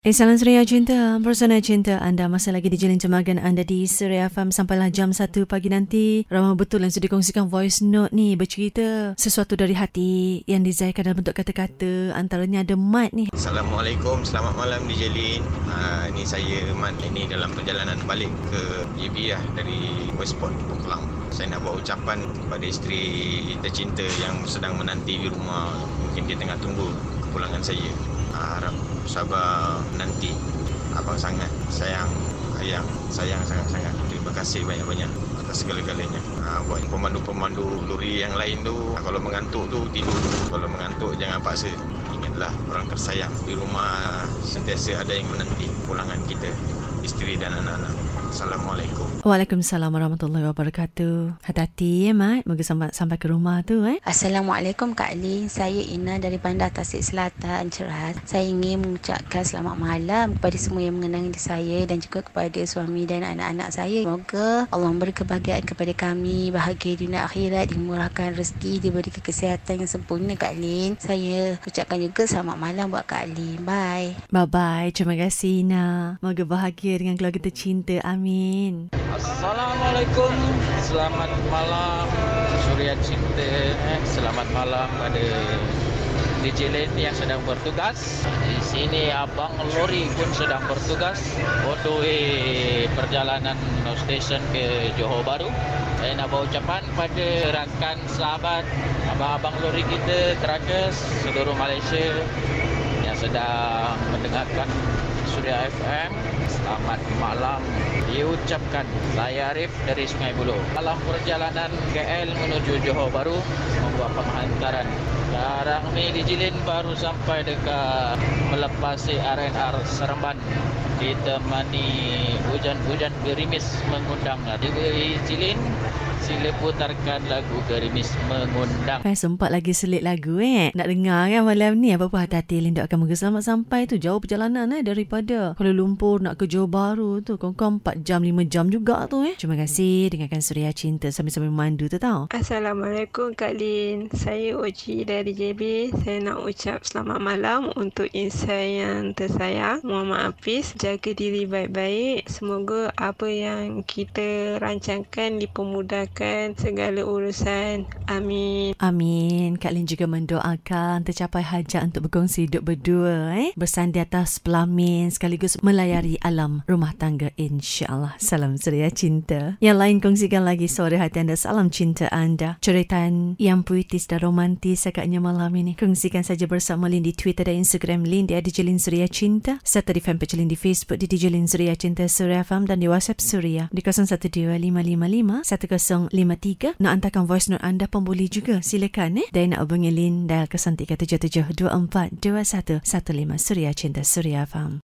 Eh, salam Suria Cinta, Persona Cinta anda masih lagi dijalin cemagan anda di Suria FM sampailah jam 1 pagi nanti. Ramah betul yang sudah dikongsikan voice note ni bercerita sesuatu dari hati yang dizaikan dalam bentuk kata-kata. Antaranya ada Mat ni. Assalamualaikum, selamat malam dijalin. Ha, ini saya Mat ini dalam perjalanan balik ke JB lah dari Westport, Kelang. Saya nak buat ucapan kepada isteri tercinta yang sedang menanti di rumah. Mungkin dia tengah tunggu kepulangan saya. Ha, harap sabar nanti. Abang sangat sayang ayang sayang sangat-sangat terima kasih banyak-banyak atas segala-galanya. Ha, buat pemandu-pemandu lori yang lain tu kalau mengantuk tu tidur. Kalau mengantuk jangan paksa. Ingatlah orang tersayang di rumah sentiasa ada yang menanti pulangan kita isteri dan anak-anak Assalamualaikum. Waalaikumsalam warahmatullahi wabarakatuh. Hati-hati ya, Mat. Moga sampai, sampai ke rumah tu eh. Assalamualaikum Kak Lin. Saya Ina dari Bandar Tasik Selatan, Cerhat. Saya ingin mengucapkan selamat malam kepada semua yang mengenangi saya dan juga kepada suami dan anak-anak saya. Semoga Allah memberi kebahagiaan kepada kami, bahagia dunia akhirat, dimurahkan rezeki, diberi kesihatan yang sempurna Kak Lin. Saya ucapkan juga selamat malam buat Kak Lin. Bye. Bye-bye. Terima kasih, Ina. Moga bahagia dengan keluarga tercinta. Amin. Amin. Assalamualaikum. Selamat malam Surya Cinta. Eh, selamat malam pada DJ Len yang sedang bertugas. Di sini Abang Lori pun sedang bertugas. Untuk perjalanan no station ke Johor Baru. Saya nak bawa ucapan pada rakan sahabat abang-abang lori kita, Trackers, seluruh Malaysia yang sedang mendengarkan Surya FM. Selamat malam diucapkan saya Arif dari Sungai Buloh. Dalam perjalanan KL menuju Johor Baru membuat penghantaran. Sekarang ni di Jilin baru sampai dekat melepasi RNR Seremban ditemani hujan-hujan gerimis mengundang di Jilin sila putarkan lagu Gerimis Mengundang. Kan sempat lagi selit lagu eh. Nak dengar kan malam ni apa-apa hati-hati Linda akan moga selamat sampai tu jauh perjalanan eh daripada Kuala Lumpur nak ke Johor Baru tu. Kong-kong 4 jam 5 jam juga tu eh. Terima kasih dengarkan Suria Cinta sambil-sambil mandu tu tau. Assalamualaikum Kak Lin. Saya Oci dari JB. Saya nak ucap selamat malam untuk insan yang tersayang. Muhammad Hafiz. Jaga diri baik-baik. Semoga apa yang kita rancangkan dipermudahkan segala urusan. Amin. Amin. Kak Lin juga mendoakan tercapai hajat untuk berkongsi hidup berdua. Eh? Bersandar atas pelamin sekaligus melayari alam rumah tangga insyaAllah. Salam ceria cinta. Yang lain kongsikan lagi sore hati anda. Salam cinta anda. Ceritaan yang puitis dan romantis agaknya malam ini. Kongsikan saja bersama Lin di Twitter dan Instagram Lin di DJ Lin Suria Cinta. Serta di fanpage Lin di Facebook di DJ Lin Suria Cinta Suria Farm dan di WhatsApp Suria di 012555 10 0353 nak hantarkan voice note anda pun boleh juga. Silakan eh. Dan nak hubungi Lin dial ke 0377242115 Suria Cinta Suria Farm